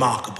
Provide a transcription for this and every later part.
remarkable.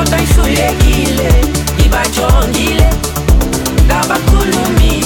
otaishulekile ibachongile ndabakhulumile